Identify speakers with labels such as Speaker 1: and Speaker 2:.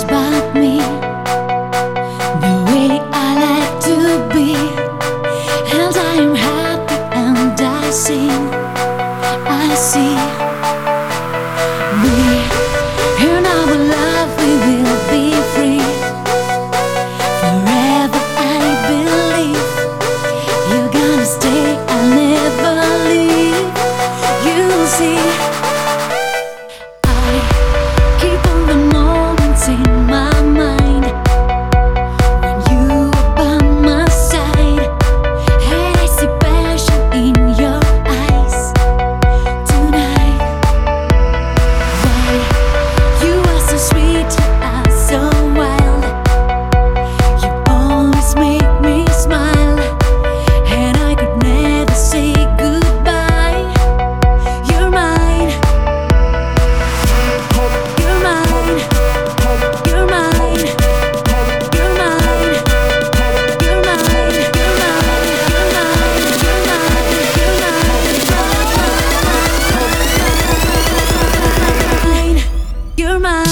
Speaker 1: about me. The way I like to be. And I'm happy and I see I see. my